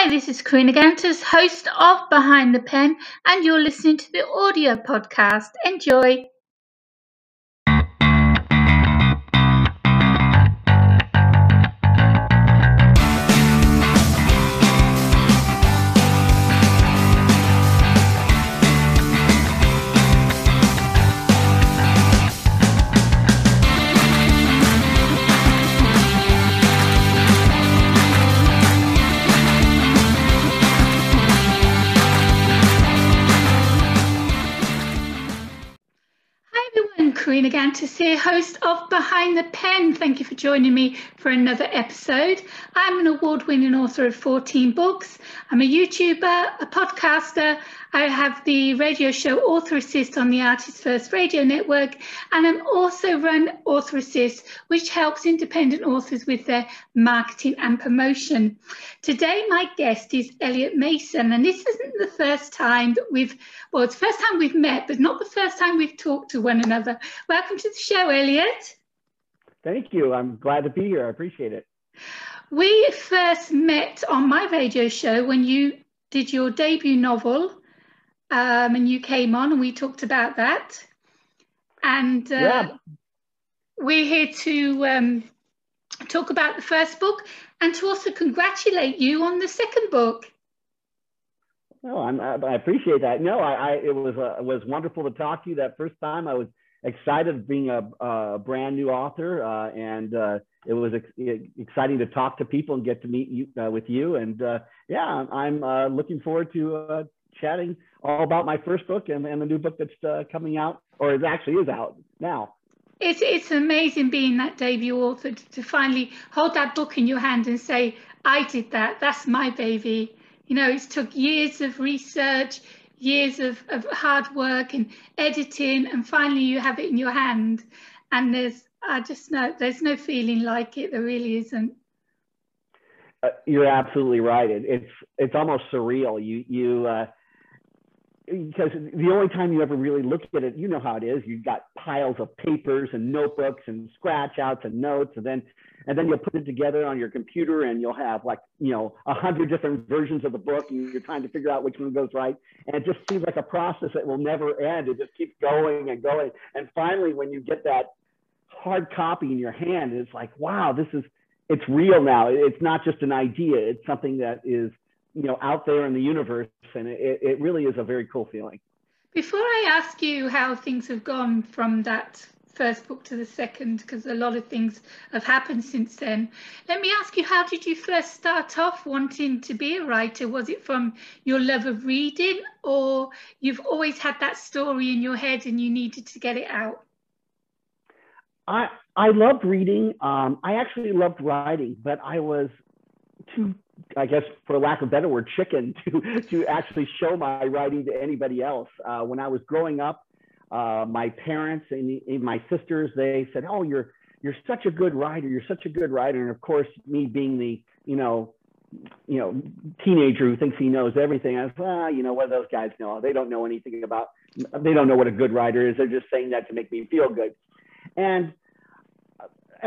Hi, this is Karina Kantas, host of Behind the Pen, and you're listening to the audio podcast. Enjoy. Kantas here, host of Behind the Pen. Thank you for joining me for another episode. I'm an award winning author of 14 books. I'm a YouTuber, a podcaster. I have the radio show Author Assist on the Artist First Radio Network, and I'm also run Author Assist, which helps independent authors with their marketing and promotion. Today, my guest is Elliott Mason, and this isn't the first time that we've, well, it's the first time we've met, but not the first time we've talked to one another. Welcome to the show, Elliott. Thank you. I'm glad to be here. I appreciate it. We first met on my radio show when you did your debut novel, um, and you came on and we talked about that. And uh, Yeah. we're here to um, talk about the first book and to also congratulate you on the second book. No, I'm, I I appreciate that. No, I, I it was uh, was wonderful to talk to you that first time. I was excited being a, a brand new author, uh, and uh, it was ex- exciting to talk to people and get to meet you uh, with you. And uh, yeah, I'm uh, looking forward to uh, chatting all about my first book and, and the new book that's uh, coming out, or it actually is out now. It's, it's amazing being that debut author to, to finally hold that book in your hand and say, I did that, that's my baby. You know, it's took years of research, years of, of hard work and editing, and finally you have it in your hand. And there's, I just know, there's no feeling like it, there really isn't. Uh, you're absolutely right. It, it's it's almost surreal. You you uh, because the only time you ever really look at it, you know how it is. You've got piles of papers and notebooks and scratch outs and notes, and then and then you'll put it together on your computer, and you'll have like you know a hundred different versions of the book, and you're trying to figure out which one goes right. And it just seems like a process that will never end. It just keeps going and going, and finally, when you get that hard copy in your hand, it's like, wow, this is it's real now. It's not just an idea. It's something that is you know out there in the universe and it, it really is a very cool feeling Before I ask you how things have gone from that first book to the second, because a lot of things have happened since then, let me ask you how did you first start off wanting to be a writer? Was it from your love of reading, or you've always had that story in your head and you needed to get it out? i i loved reading um, i actually loved writing but i was too i guess for lack of a better word chicken to to actually show my writing to anybody else. Uh, when i was growing up uh, my parents and even my sisters they said oh you're you're such a good writer. You're such a good writer. And of course me being the you know you know teenager who thinks he knows everything i was well you know what those guys know? They don't know anything about they don't know what a good writer is. They're just saying that to make me feel good. And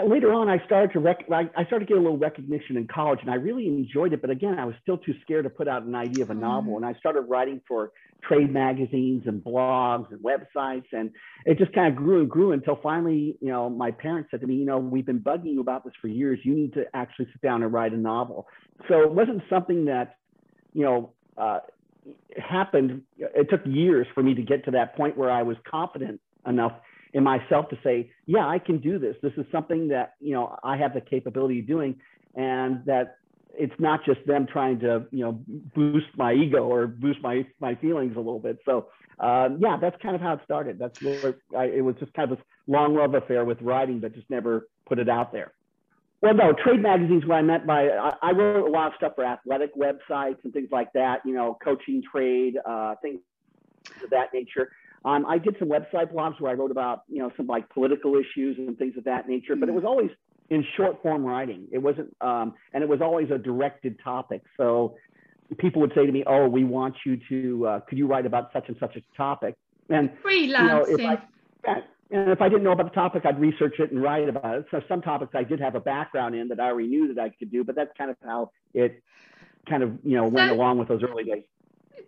later on, I started to rec- I I started to get a little recognition in college, and I really enjoyed it. But again, I was still too scared to put out an idea of a novel, and I started writing for trade magazines and blogs and websites, and it just kind of grew and grew until finally, you know, my parents said to me, you know, we've been bugging you about this for years. You need to actually sit down and write a novel. So it wasn't something that, you know. Uh, happened it took years for me to get to that point where i was confident enough in myself to say, yeah, I can do this. This is something that, you know, I have the capability of doing and that it's not just them trying to, you know, boost my ego or boost my, my feelings a little bit. So um, yeah, that's kind of how it started. That's where I, it was just kind of this long love affair with writing, but just never put it out there. Well, no, trade magazines, what I meant by, I, I wrote a lot of stuff for athletic websites and things like that, you know, coaching trade, uh, things of that nature. Um, I did some website blogs where I wrote about, you know, some like political issues and things of that nature, but it was always in short form writing. It wasn't, um, and it was always a directed topic. So people would say to me, "Oh, we want you to, uh, could you write about such and such a topic?" And you know, if Freelancing. I, and if I didn't know about the topic, I'd research it and write about it. So some topics I did have a background in that I already knew that I could do, but that's kind of how it kind of you know went along with those early days.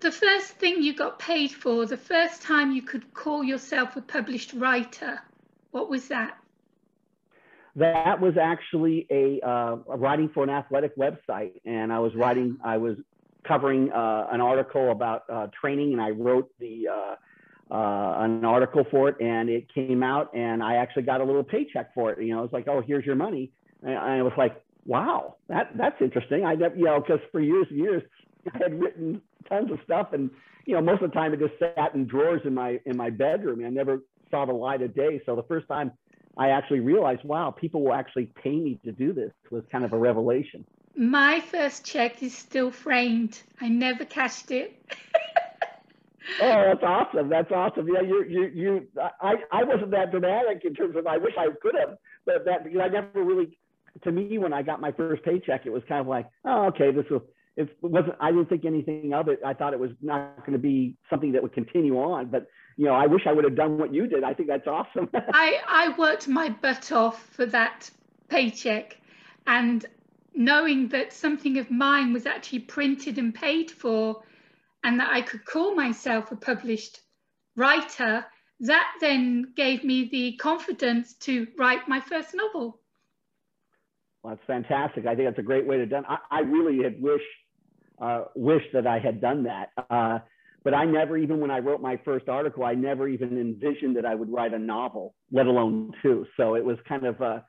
The first thing you got paid for, the first time you could call yourself a published writer, what was that? That was actually a, uh, writing for an athletic website, and I was writing. I was covering uh, an article about uh, training, and I wrote the uh, uh, an article for it, and it came out, and I actually got a little paycheck for it. You know, it's like, oh, here's your money, and I was like, wow, that that's interesting. I never, you know, because for years and years I had written tons of stuff, and you know, most of the time it just sat in drawers in my in my bedroom. I never saw the light of day. So the first time I actually realized, wow, people will actually pay me to do this was kind of a revelation. My first check is still framed. I never cashed it. oh, that's awesome. That's awesome. Yeah, you, you, you, I, I wasn't that dramatic in terms of, I wish I could have, but that, because I never really, to me, when I got my first paycheck, it was kind of like, oh, okay, this will, it wasn't, I didn't think anything of it. I thought it was not going to be something that would continue on, but you know, I wish I would have done what you did. I think that's awesome. I, I worked my butt off for that paycheck and knowing that something of mine was actually printed and paid for and that I could call myself a published writer, that then gave me the confidence to write my first novel. Well, that's fantastic. I think that's a great way to done. I, I really had wish uh, wish that I had done that. Uh, but I never, even when I wrote my first article, I never even envisioned that I would write a novel, let alone two. So it was kind of uh,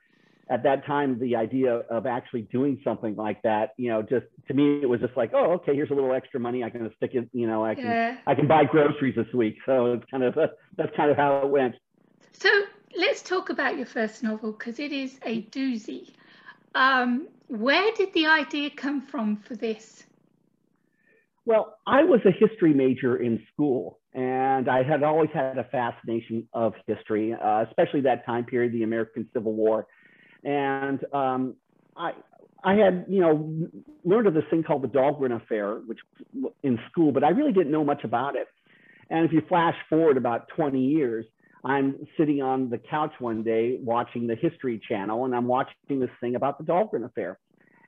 at that time the idea of actually doing something like that you know just to me it was just like oh okay here's a little extra money i can stick it you know i can yeah. i can buy groceries this week so it's kind of a, that's kind of how it went so let's talk about your first novel because it is a doozy um, where did the idea come from for this well i was a history major in school and i had always had a fascination of history uh, especially that time period the american civil war and um, I, I had, you know, learned of this thing called the Dahlgren Affair, which in school, but I really didn't know much about it. And if you flash forward about 20 years, I'm sitting on the couch one day watching the History Channel, and I'm watching this thing about the Dahlgren Affair.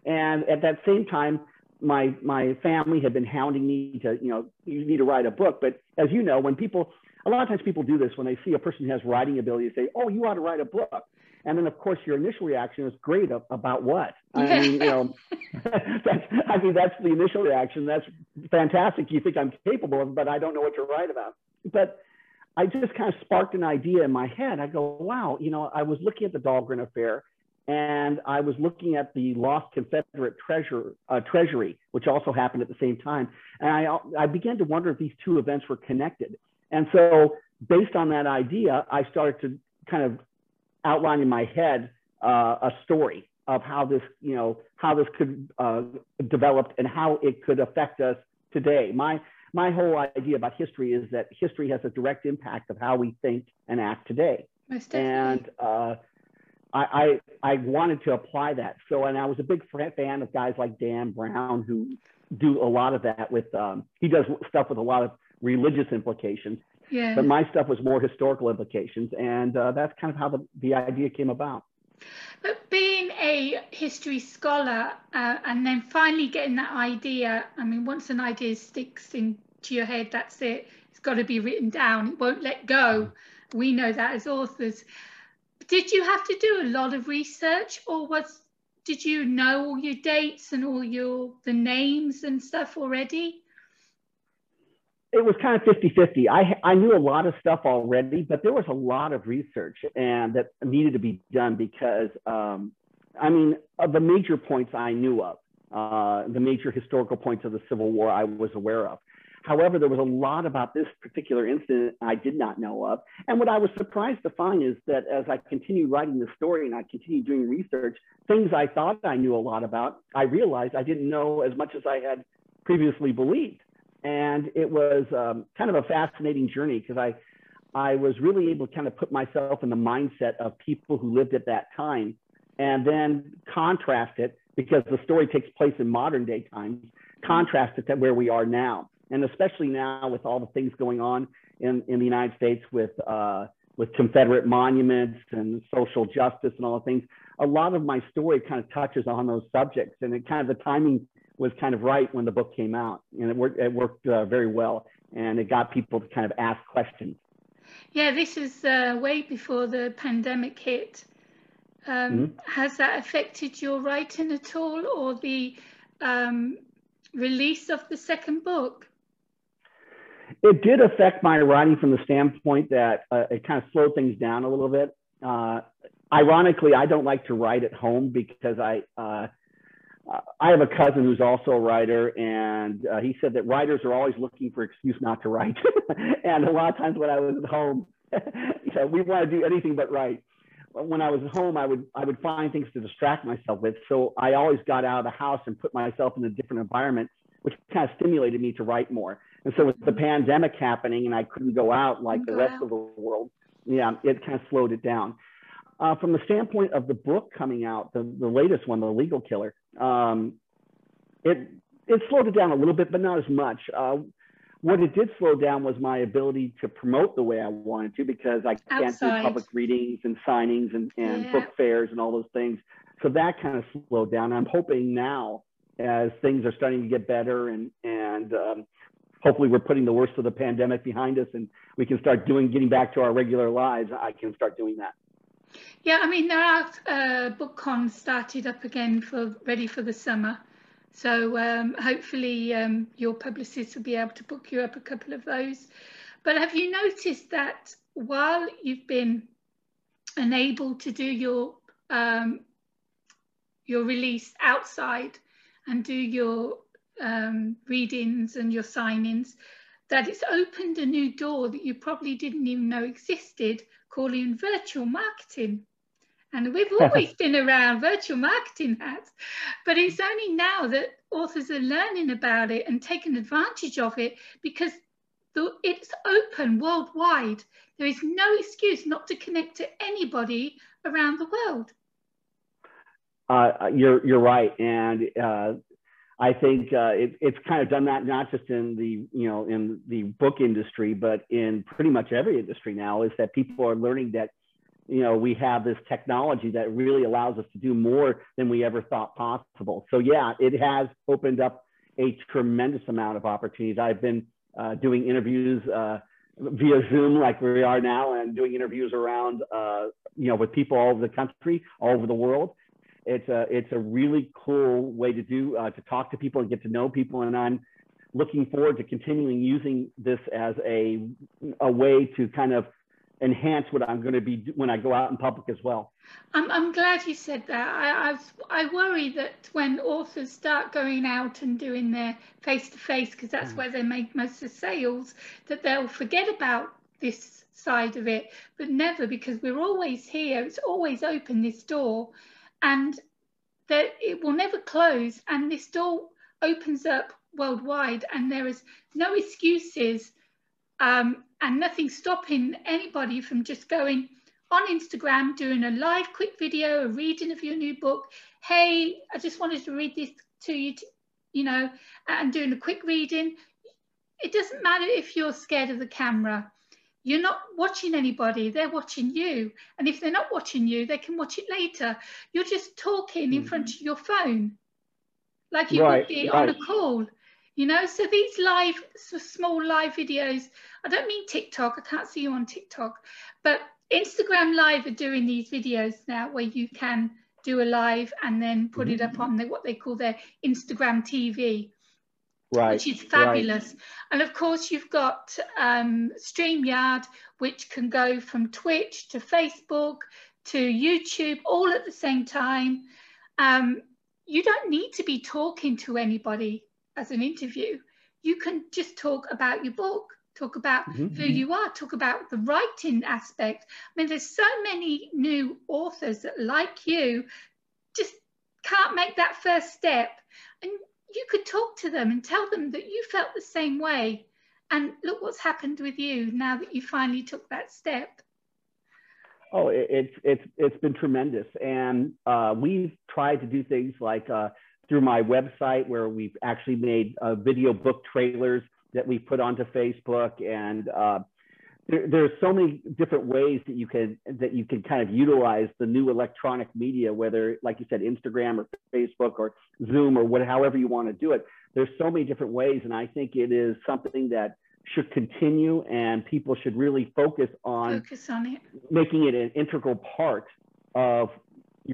And at that same time, my my family had been hounding me to, you know, you need to write a book. But as you know, when people, a lot of times people do this when they see a person who has writing ability, they say, "Oh, you ought to write a book." And then, of course, your initial reaction is great about what? I mean, you know, that's, I mean, that's the initial reaction. That's fantastic. You think I'm capable of, but I don't know what to write about. But I just kind of sparked an idea in my head. I go, wow, you know, I was looking at the Dahlgren affair and I was looking at the lost Confederate treasure, uh, treasury, which also happened at the same time. And I, I began to wonder if these two events were connected. And so based on that idea, I started to kind of outline in my head uh, a story of how this, you know, how this could uh, develop and how it could affect us today. My my whole idea about history is that history has a direct impact of how we think and act today. And uh, I, I, I wanted to apply that. So, and I was a big fan of guys like Dan Brown who do a lot of that with. Um, he does stuff with a lot of religious implications. Yeah. But my stuff was more historical implications, and uh, that's kind of how the, the idea came about. But being a history scholar uh, and then finally getting that idea, I mean, once an idea sticks into your head, that's it. It's got to be written down. It won't let go. We know that as authors. Did you have to do a lot of research, or was did you know all your dates and all your the names and stuff already? it was kind of 50 50. I, I knew a lot of stuff already, but there was a lot of research and that needed to be done because, um, I mean, the major points I knew of, uh, the major historical points of the Civil War I was aware of. However, there was a lot about this particular incident I did not know of. And what I was surprised to find is that as I continued writing the story and I continued doing research, things I thought I knew a lot about, I realized I didn't know as much as I had previously believed and it was um, kind of a fascinating journey because I I was really able to kind of put myself in the mindset of people who lived at that time, and then contrast it because the story takes place in modern day times. Contrast it to where we are now, and especially now with all the things going on in in the United States with uh, with Confederate monuments and social justice and all the things. A lot of my story kind of touches on those subjects, and it kind of the timing was kind of right when the book came out, and it worked. It worked uh, very well, and it got people to kind of ask questions. Yeah, this is uh, way before the pandemic hit. Um, mm-hmm. Has that affected your writing at all, or the um, release of the second book? It did affect my writing from the standpoint that uh, it kind of slowed things down a little bit. Uh, ironically, I don't like to write at home because I uh, I have a cousin who's also a writer, and uh, he said that writers are always looking for excuse not to write. and a lot of times when I was at home, you know, we want to do anything but write. When I was at home, I would I would find things to distract myself with. So I always got out of the house and put myself in a different environment, which kind of stimulated me to write more. And so with the pandemic happening, and I couldn't go out like the rest of the world, yeah, it kind of slowed it down. Uh, from the standpoint of the book coming out, the, the latest one, The Legal Killer, um, it, it slowed it down a little bit, but not as much. Uh, what it did slow down was my ability to promote the way I wanted to because I can't Outside. do public readings and signings and, and yeah. book fairs and all those things. So that kind of slowed down. I'm hoping now, as things are starting to get better and and um, hopefully we're putting the worst of the pandemic behind us and we can start doing getting back to our regular lives, I can start doing that. Yeah, I mean, there are uh, book cons started up again for ready for the summer. So um, hopefully um, your publicist will be able to book you up a couple of those. But have you noticed that while you've been unable to do your um, your release outside and do your um, readings and your signings, that it's opened a new door that you probably didn't even know existed, calling virtual marketing. And we've always been around virtual marketing hats, but it's only now that authors are learning about it and taking advantage of it because it's open worldwide. There is no excuse not to connect to anybody around the world. Uh, you're you're right, and uh, I think uh, it, it's kind of done that not just in the you know in the book industry, but in pretty much every industry now. Is that people are learning that you know, we have this technology that really allows us to do more than we ever thought possible. So yeah, it has opened up a tremendous amount of opportunities. I've been uh, doing interviews uh, via Zoom like we are now and doing interviews around, uh, you know, with people all over the country, all over the world. It's a, it's a really cool way to do, uh, to talk to people and get to know people. And I'm looking forward to continuing using this as a, a way to kind of enhance what I'm going to be when I go out in public as well. I'm, I'm glad you said that. I, I've, I worry that when authors start going out and doing their face to face, because that's mm. where they make most of the sales, that they'll forget about this side of it, but never because we're always here. It's always open this door, and that it will never close. And this door opens up worldwide, and there is no excuses um, and nothing stopping anybody from just going on Instagram, doing a live quick video, a reading of your new book. Hey, I just wanted to read this to you, you know, and doing a quick reading. It doesn't matter if you're scared of the camera. You're not watching anybody, they're watching you. And if they're not watching you, they can watch it later. You're just talking in front of your phone, like you right, would be right. on a call you know so these live so small live videos i don't mean tiktok i can't see you on tiktok but instagram live are doing these videos now where you can do a live and then put mm-hmm. it up mm-hmm. on the, what they call their instagram tv right which is fabulous right. and of course you've got um, streamyard which can go from twitch to facebook to youtube all at the same time um, you don't need to be talking to anybody as an interview, you can just talk about your book, talk about mm-hmm. who mm-hmm. you are, talk about the writing aspect. I mean, there's so many new authors that, like you, just can't make that first step. And you could talk to them and tell them that you felt the same way. And look what's happened with you now that you finally took that step. Oh, it's it's it's been tremendous, and uh, we've tried to do things like uh, through my website where we've actually made uh, video book trailers that we put onto Facebook and uh, there, there's so many different ways that you can that you can kind of utilize the new electronic media, whether like you said, Instagram or Facebook or Zoom or what, however you want to do it. There's so many different ways, and I think it is something that should continue, and people should really focus on focus on it, making it an integral part of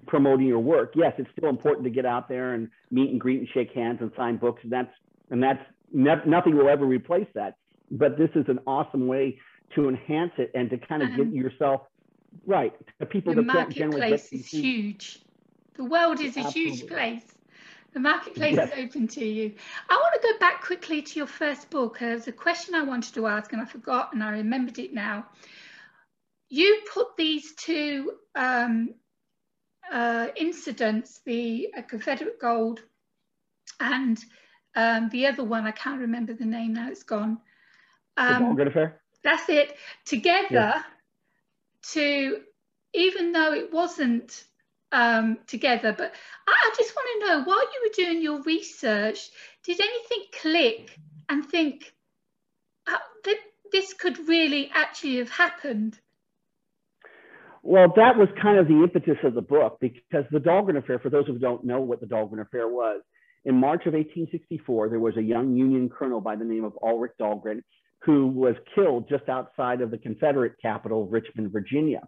promoting your work. Yes, it's still important to get out there and meet and greet and shake hands and sign books, and that's and that's nothing will ever replace that. But this is an awesome way to enhance it and to kind of um, get yourself right. The people the that marketplace is huge. The world is a Absolutely. huge place. The marketplace yes. is open to you. I want to go back quickly to your first book. There's a question I wanted to ask and I forgot and I remembered it now. You put these two um, uh, incidents, the uh, Confederate Gold and um, the other one, I can't remember the name now, it's gone. Um, the Affair? That's it. Together yeah. to, even though it wasn't um, together, but I, I just want to know, while you were doing your research, did anything click and think uh, that this could really actually have happened? Well, that was kind of the impetus of the book because the Dahlgren Affair, for those who don't know what the Dahlgren Affair was, in March of 1864, there was a young Union colonel by the name of Ulric Dahlgren who was killed just outside of the Confederate capital, Richmond, Virginia.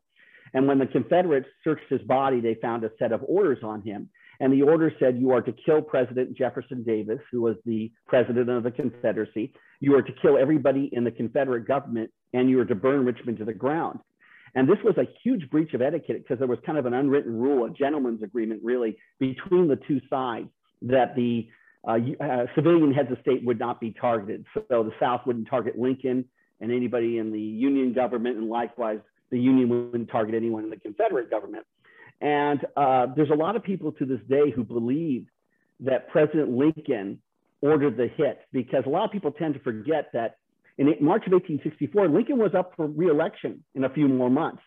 And when the Confederates searched his body, they found a set of orders on him. And the order said, You are to kill President Jefferson Davis, who was the president of the Confederacy. You are to kill everybody in the Confederate government, and you are to burn Richmond to the ground. And this was a huge breach of etiquette because there was kind of an unwritten rule, a gentleman's agreement, really, between the two sides that the uh, uh, civilian heads of state would not be targeted. So the South wouldn't target Lincoln and anybody in the Union government, and likewise, the Union wouldn't target anyone in the Confederate government. And uh, there's a lot of people to this day who believe that President Lincoln ordered the hit because a lot of people tend to forget that in March of 1864, Lincoln was up for reelection in a few more months.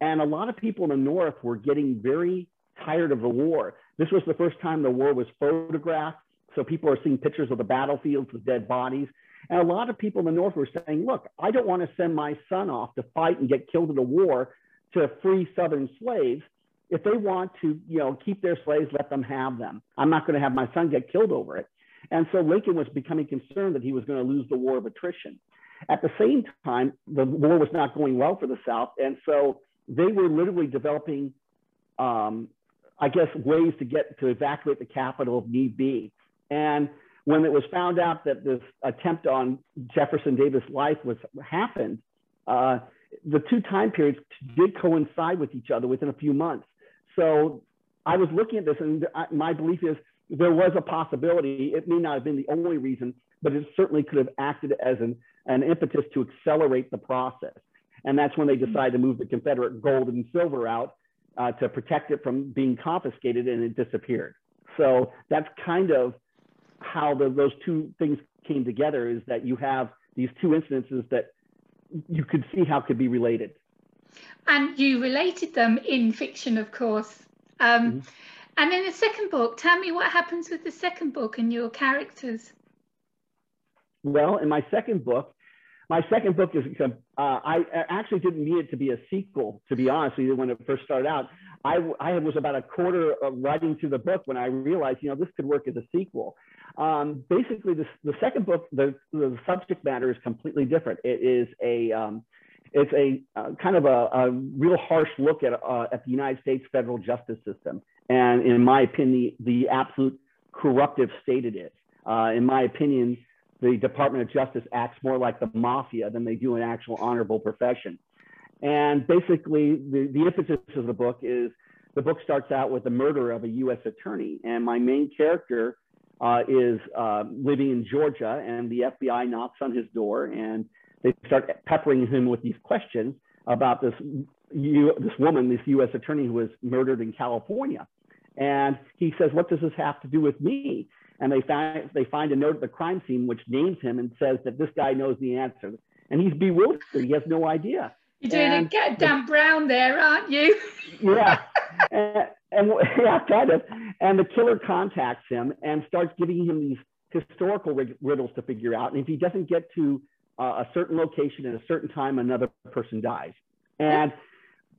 And a lot of people in the North were getting very tired of the war. This was the first time the war was photographed. So people are seeing pictures of the battlefields with dead bodies. And a lot of people in the North were saying, look, I don't want to send my son off to fight and get killed in a war to free Southern slaves. If they want to, you know, keep their slaves, let them have them. I'm not going to have my son get killed over it. And so Lincoln was becoming concerned that he was going to lose the war of attrition. At the same time, the war was not going well for the South. And so they were literally developing, um, I guess, ways to get to evacuate the capital if need be. And when it was found out that this attempt on Jefferson Davis' life was happened, uh, the two time periods did coincide with each other within a few months. So I was looking at this, and my belief is there was a possibility. It may not have been the only reason, but it certainly could have acted as an, an impetus to accelerate the process. And that's when they decided to move the Confederate gold and silver out uh, to protect it from being confiscated, and it disappeared. So that's kind of how the, those two things came together is that you have these two incidences that you could see how could be related. And you related them in fiction, of course. Um, mm-hmm. And in the second book, tell me what happens with the second book and your characters. Well, in my second book, my second book is uh, I actually didn't mean it to be a sequel, to be honest with you, when it first started out. I, I was about a quarter of writing through the book when I realized, you know, this could work as a sequel. Um, basically, this, the second book, the, the subject matter is completely different. It is a um, it's a uh, kind of a, a, real harsh look at, uh, at the United States federal justice system, and in my opinion, the, the absolute corruptive state it is. Uh, in my opinion, the Department of Justice acts more like the mafia than they do an actual honorable profession. And basically, the, the emphasis of the book is the book starts out with the murder of a U.S. attorney, and my main character uh, is uh, living in Georgia, and the FBI knocks on his door, and they start peppering him with these questions about this you, this woman, this U.S. attorney who was murdered in California. And he says, "What does this have to do with me?" And they find they find a note at the crime scene which names him and says that this guy knows the answer, and he's bewildered. He has no idea. You're doing and, a Dan Brown there, aren't you? yeah, and, and yeah, kind of. And the killer contacts him and starts giving him these historical riddles to figure out. And if he doesn't get to uh, a certain location at a certain time, another person dies. And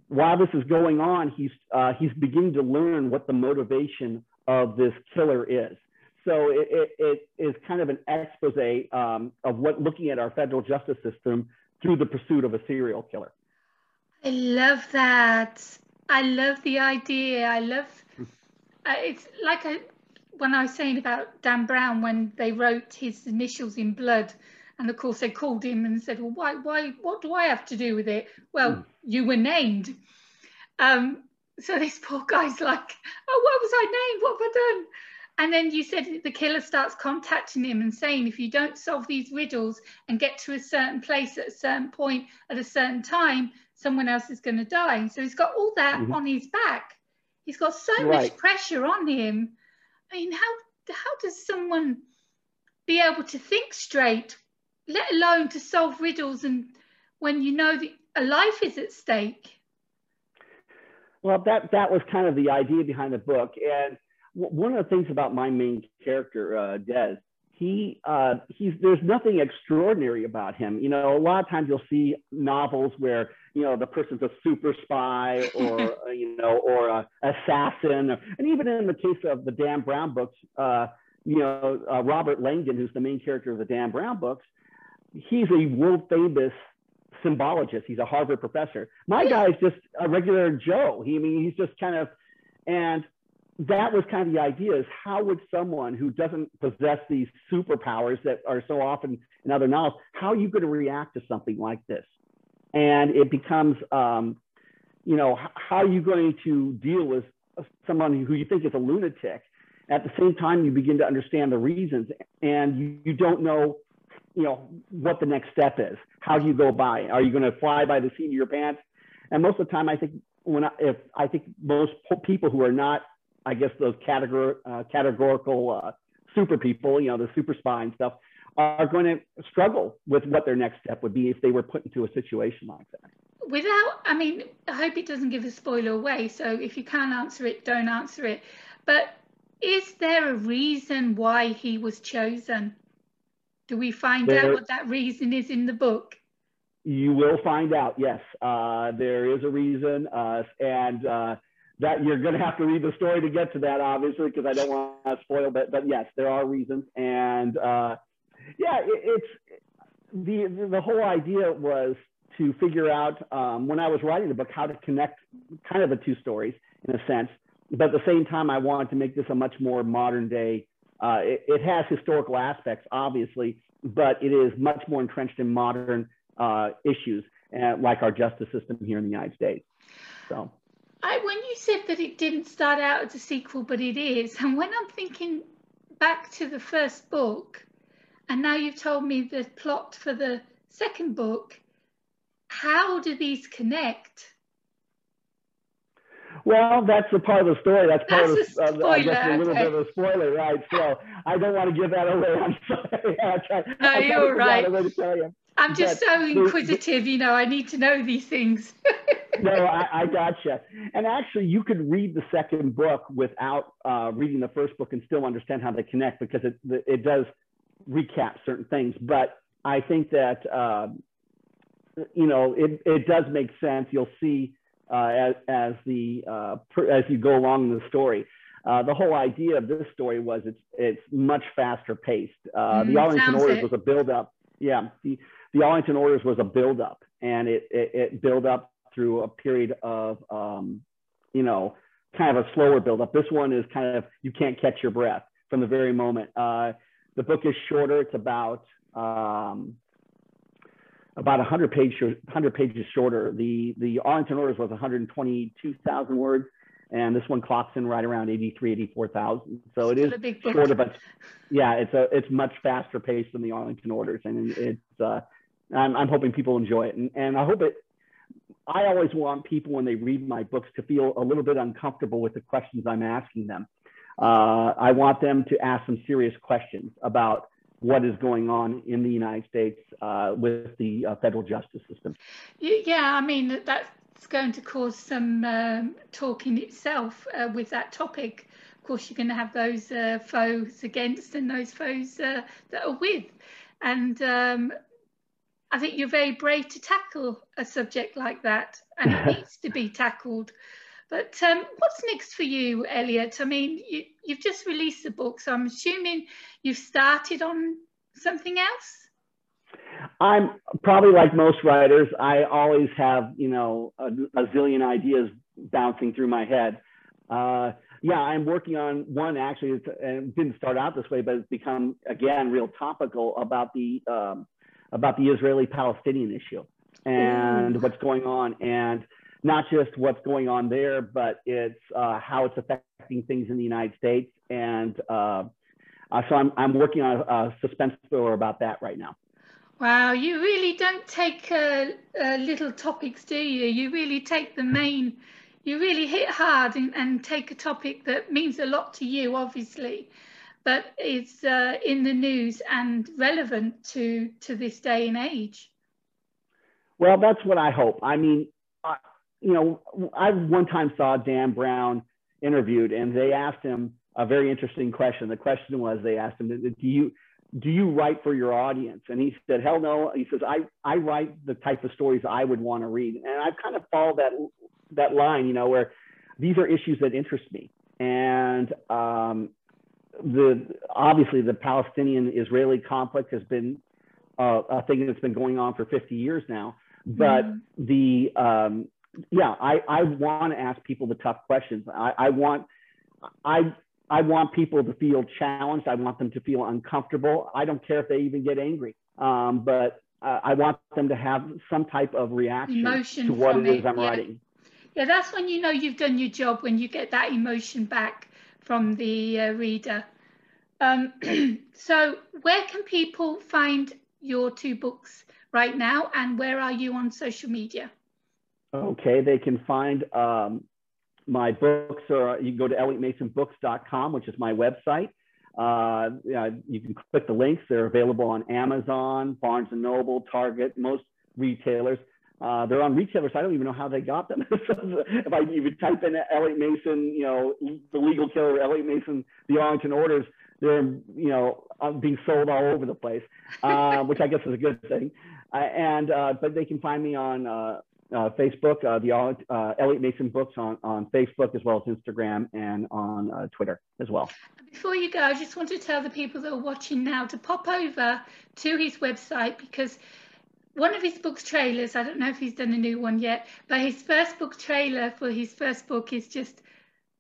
while this is going on, he's, uh, he's beginning to learn what the motivation of this killer is. So it, it, it is kind of an expose um, of what looking at our federal justice system through the pursuit of a serial killer. I love that. I love the idea. I love uh, it's like a, when I was saying about Dan Brown when they wrote his initials in blood, and of course they called him and said, "Well, why, why, what do I have to do with it?" Well, mm. you were named. Um, so this poor guy's like, "Oh, what was I named? What have I done?" And then you said the killer starts contacting him and saying, if you don't solve these riddles and get to a certain place at a certain point at a certain time, someone else is going to die. So he's got all that mm-hmm. on his back. He's got so right. much pressure on him. I mean, how how does someone be able to think straight, let alone to solve riddles and when you know that a life is at stake? Well, that that was kind of the idea behind the book, and one of the things about my main character, uh, Des, he uh, he's there's nothing extraordinary about him. You know, a lot of times you'll see novels where you know the person's a super spy or uh, you know or a assassin, and even in the case of the Dan Brown books, uh, you know uh, Robert Langdon, who's the main character of the Dan Brown books, he's a world famous symbologist. He's a Harvard professor. My guy is just a regular Joe. He I mean he's just kind of and that was kind of the idea is how would someone who doesn't possess these superpowers that are so often in other novels, how are you going to react to something like this? And it becomes, um, you know, how are you going to deal with someone who you think is a lunatic? At the same time, you begin to understand the reasons and you, you don't know, you know, what the next step is. How do you go by? Are you going to fly by the seat of your pants? And most of the time, I think when I, if I think most people who are not I guess those categor- uh, categorical uh, super people, you know, the super spy and stuff, are going to struggle with what their next step would be if they were put into a situation like that. Without, I mean, I hope it doesn't give a spoiler away. So if you can answer it, don't answer it. But is there a reason why he was chosen? Do we find there, out what that reason is in the book? You will find out. Yes, uh, there is a reason, uh, and uh, that you're going to have to read the story to get to that, obviously, because I don't want to spoil. But but yes, there are reasons, and uh, yeah, it, it's the the whole idea was to figure out um, when I was writing the book how to connect kind of the two stories in a sense, but at the same time, I wanted to make this a much more modern day. Uh, it, it, has historical aspects, obviously, but it is much more entrenched in modern uh, issues, uh, like our justice system here in the United States. So. I, when you said that it didn't start out as a sequel, but it is, and when I'm thinking back to the first book, and now you've told me the plot for the second book, how do these connect? Well, that's a part of the story. That's part that's of, uh, I guess, a little okay. bit of a spoiler, right? So I don't want to give that away. I'm sorry. I'll try, no, I'll you're right. I'm just but so inquisitive, you know, I need to know these things. no, I, I gotcha. And actually, you could read the second book without uh, reading the first book and still understand how they connect because it, it does recap certain things. But I think that, uh, you know, it, it does make sense. You'll see uh, as, as, the, uh, as you go along the story. Uh, the whole idea of this story was it's, it's much faster paced. Uh, mm, the Arlington Orders it. was a build up. Yeah. The, the Arlington Orders was a buildup, and it, it, it built up through a period of, um, you know, kind of a slower buildup. This one is kind of you can't catch your breath from the very moment. Uh, the book is shorter. It's about um, about 100 page 100 pages shorter. The the Arlington Orders was 122,000 words, and this one clocks in right around 83, 84,000. So it is shorter, but yeah, it's a it's much faster paced than the Arlington Orders, and it's uh, I'm, I'm hoping people enjoy it. And, and I hope it, I always want people when they read my books to feel a little bit uncomfortable with the questions I'm asking them. Uh, I want them to ask some serious questions about what is going on in the United States uh, with the uh, federal justice system. Yeah, I mean, that's going to cause some um, talk in itself uh, with that topic. Of course, you're going to have those uh, foes against and those foes uh, that are with. And um, I think you're very brave to tackle a subject like that, and it needs to be tackled. But um, what's next for you, Elliott? I mean, you, you've just released the book, so I'm assuming you've started on something else. I'm probably like most writers. I always have, you know, a, a zillion ideas bouncing through my head. Uh, yeah, I'm working on one actually, and it didn't start out this way, but it's become again real topical about the um, about the Israeli-Palestinian issue and mm. what's going on, and not just what's going on there, but it's uh, how it's affecting things in the United States. And uh, uh, so I'm I'm working on a, a suspense thriller about that right now. Wow, you really don't take uh, uh, little topics, do you? You really take the main, you really hit hard and, and take a topic that means a lot to you, obviously, but is uh, in the news and relevant to, to this day and age. Well, that's what I hope. I mean, I, you know, I one time saw Dan Brown interviewed and they asked him a very interesting question. The question was, they asked him, do you, do you write for your audience? And he said, hell no. He says, I, I write the type of stories I would want to read. And I've kind of followed that, that line, you know, where these are issues that interest me. And um, the, obviously the Palestinian Israeli conflict has been uh, a thing that's been going on for 50 years now. But mm. the, um, yeah, I, I want to ask people the tough questions. I, I want, I, I want people to feel challenged. I want them to feel uncomfortable. I don't care if they even get angry, um, but uh, I want them to have some type of reaction emotion to what it is it. I'm yeah. writing. Yeah, that's when you know you've done your job when you get that emotion back from the uh, reader. Um, so, where can people find your two books right now, and where are you on social media? Okay, they can find um, my books or you can go to elliottmasonbooks.com, which is my website. Uh, you can click the links. They're available on Amazon, Barnes & Noble, Target, most retailers. Uh, they're on retailers. I don't even know how they got them. if I even type in Elliott Mason, you know, the legal killer, Elliott Mason, the Arlington orders, they're, you know, uh, being sold all over the place, uh, which I guess is a good thing. Uh, and, uh, but they can find me on uh, Facebook, the Elliott Mason Books on, on Facebook, as well as Instagram and on Twitter as well. Before you go, I just want to tell the people that are watching now to pop over to his website because one of his book trailers, I don't know if he's done a new one yet, but his first book trailer for his first book is just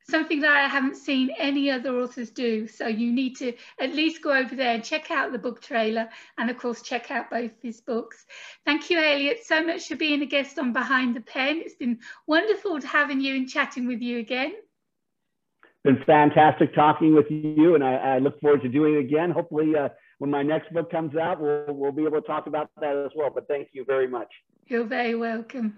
something that I haven't seen any other authors do. So you need to at least go over there and check out the book trailer and of course check out both his books. Thank you, Elliott, so much for being a guest on Behind the Pen. It's been wonderful to having you and chatting with you again. Been fantastic talking with you and I, I look forward to doing it again. Hopefully uh, when my next book comes out, we'll, we'll be able to talk about that as well. But thank you very much. You're very welcome.